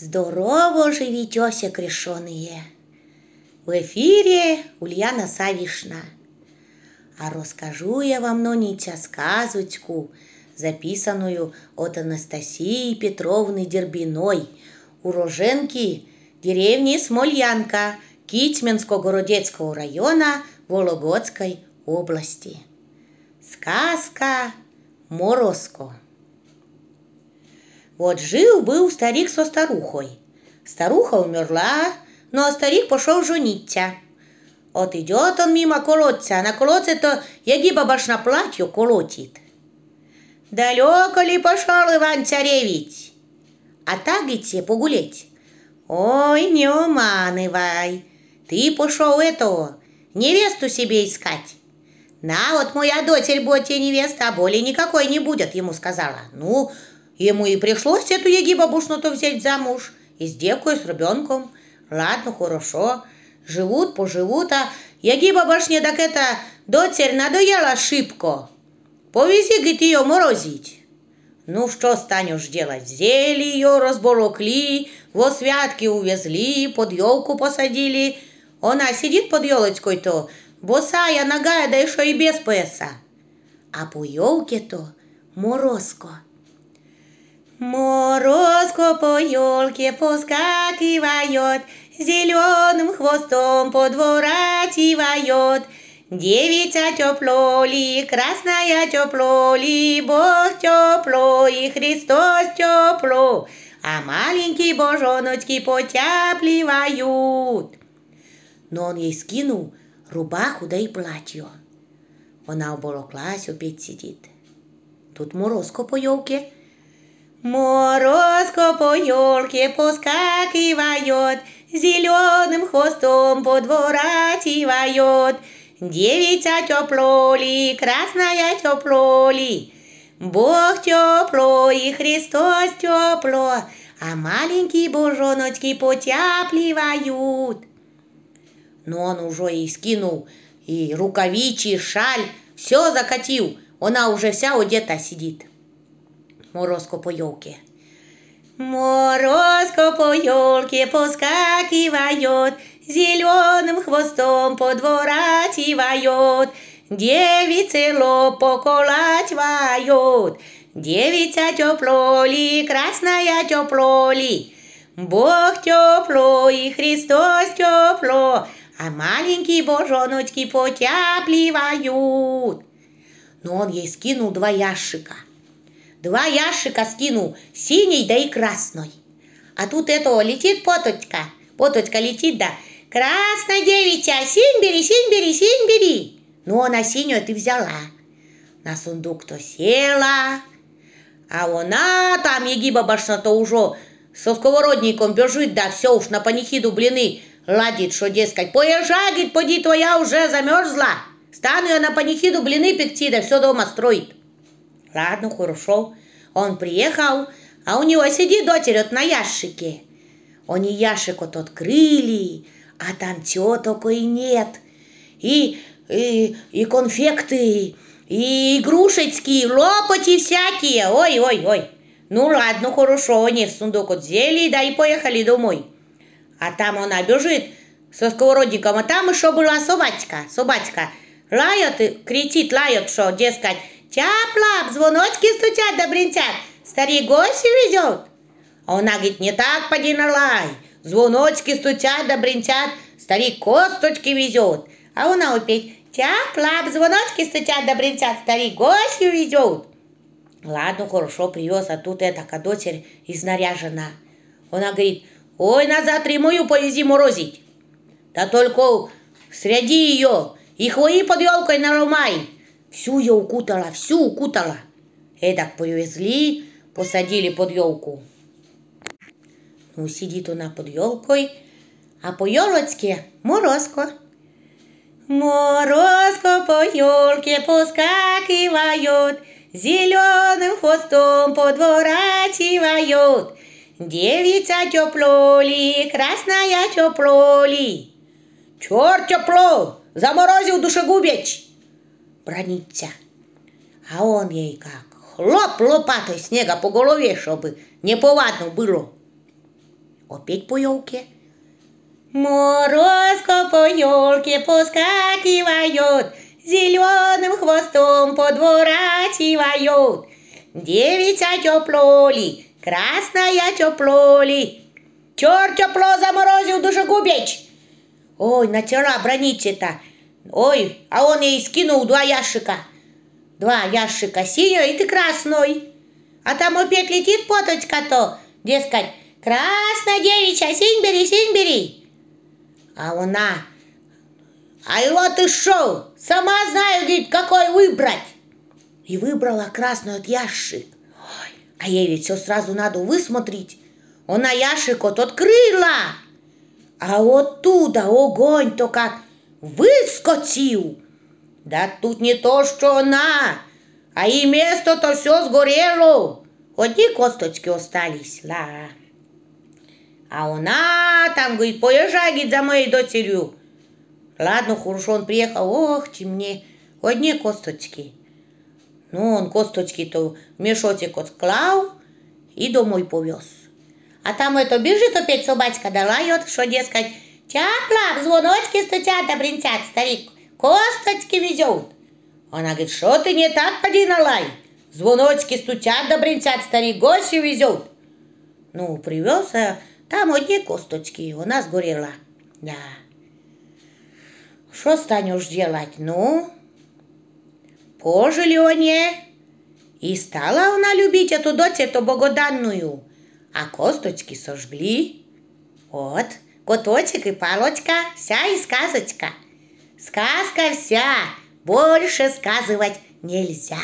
Здорово живитеся, крещеные! В эфире Ульяна Савишна. А расскажу я вам нониця сказочку, записанную от Анастасии Петровны Дербиной, уроженки деревни Смольянка Китьменско-Городецкого района Вологодской области. Сказка Морозко. Вот жил-был старик со старухой. Старуха умерла, но старик пошел жениться. Вот идет он мимо колодца, а на колодце-то ягиба баш на платью колотит. Далеко ли пошел Иван-царевич? А так идти погулять? Ой, не уманывай, ты пошел этого, невесту себе искать. На, вот моя дочь тебе невеста, а более никакой не будет, ему сказала. Ну, Ему и пришлось эту еги бабушну-то взять замуж. И с девкой, с ребенком. Ладно, хорошо. Живут, поживут, а яги бабашне так это дочерь надоела шибко. Повези, говорит, ее морозить. Ну, что станешь делать? Взяли ее, разболокли, во святки увезли, под елку посадили. Она сидит под елочкой-то, босая, ногая, да еще и без пояса. А по елке-то морозко. Морозко по елке поскакивает, Зеленым хвостом подворачивает. Девица тепло ли, красная тепло ли, Бог тепло и Христос тепло, А маленькие божоночки потяпливают. Но он ей скинул рубаху да и платье. Она оболоклась, опять сидит. Тут морозко по елке – Морозко по елке поскакивает, Зеленым хвостом подворачивает. Девица тепло ли, красная тепло ли, Бог тепло и Христос тепло, А маленькие божоночки потяпливают. Но он уже и скинул, и рукавичи, шаль, все закатил, она уже вся одета сидит. Морозко по елке. Морозко по елке поскакивает, Зеленым хвостом подворачивает, Девицы лоб поколачивают, Девица тепло ли, красная тепло ли, Бог тепло и Христос тепло, А маленькие божоночки потяпливают. Но он ей скинул два ящика – Два ящика скинул, синий да и красный. А тут этого летит поточка. Поточка летит, да. Красная девичья, синь бери, синь бери, синь бери. Ну, она синюю ты взяла. На сундук-то села. А она там, егиба башна-то уже со сковородником бежит, да все уж на панихиду блины ладит, что, дескать, поезжай, говорит, поди твоя уже замерзла. Стану я на панихиду блины пекти, да все дома строит. Ладно, хорошо. Он приехал, а у него сидит дочерь на ящике. Они ящик вот открыли, а там теток и нет. И, и, и конфекты, и игрушечки, лопати всякие. Ой-ой-ой. Ну ладно, хорошо, они в сундук вот взяли, да и поехали домой. А там она бежит со сковородником, а там еще была собачка, собачка. Лает, кричит, лает, что, дескать, Тяп-лап, звоночки стучат да бренчат. Старик гостю везет. А она говорит, не так, поди налай. Звоночки стучат да бренчат. Старик косточки везет. А она опять, тяп-лап, звоночки стучат да бренчат. Старик гостю везет. Ладно, хорошо, привез, а тут эта дочерь изнаряжена. Она говорит, ой, на завтра и мою повези морозить. Да только среди ее и хвои под елкой наломай. Всю ее укутала, всю укутала. Эдак повезли, посадили под елку. Ну, сидит она под елкой, а по елочке морозко. Морозко по елке поскакивает, Зеленым хвостом подворачивает. Девица тепло ли, красная тепло ли? Черт тепло, заморозил душегубич брониться. А он ей как хлоп лопатой снега по голове, чтобы неповадно было. Опять по елке. Морозко по елке поскакивает, Зеленым хвостом подворачивает. Девица тепло ли, красная тепло ли, Черт тепло заморозил душегубеч. Ой, начала брониться-то. Ой, а он ей скинул два ящика. Два ящика синий и ты красной. А там опять летит поточка-то, дескать, красная девичья, синь бери, синь бери. А она, а его ты шел, сама знаю, говорит, какой выбрать. И выбрала красную от ящик. Ой, а ей ведь все сразу надо высмотреть. Она ящик от открыла. А оттуда огонь-то как выскочил. Да тут не то, что она, а и место-то все сгорело. Одни косточки остались, ла. А она там, говорит, поезжай, говорит, за моей дочерью. Ладно, хорошо, он приехал, ох, ты мне, одни косточки. Ну, он косточки-то в мешочек отклал и домой повез. А там это бежит опять собачка, да лает, что, дескать, тяпла, звоночки стучат, да бринтят, старик, косточки везет. Она говорит, что ты не так поди налай, звоночки стучат, да бринтят, старик, гости везет. Ну, привез, а там одни косточки, у нас горела, да. Что станешь делать, ну? Пожили они, и стала она любить эту дочь, эту богоданную а косточки сожгли. Вот, коточек и палочка, вся и сказочка. Сказка вся, больше сказывать нельзя.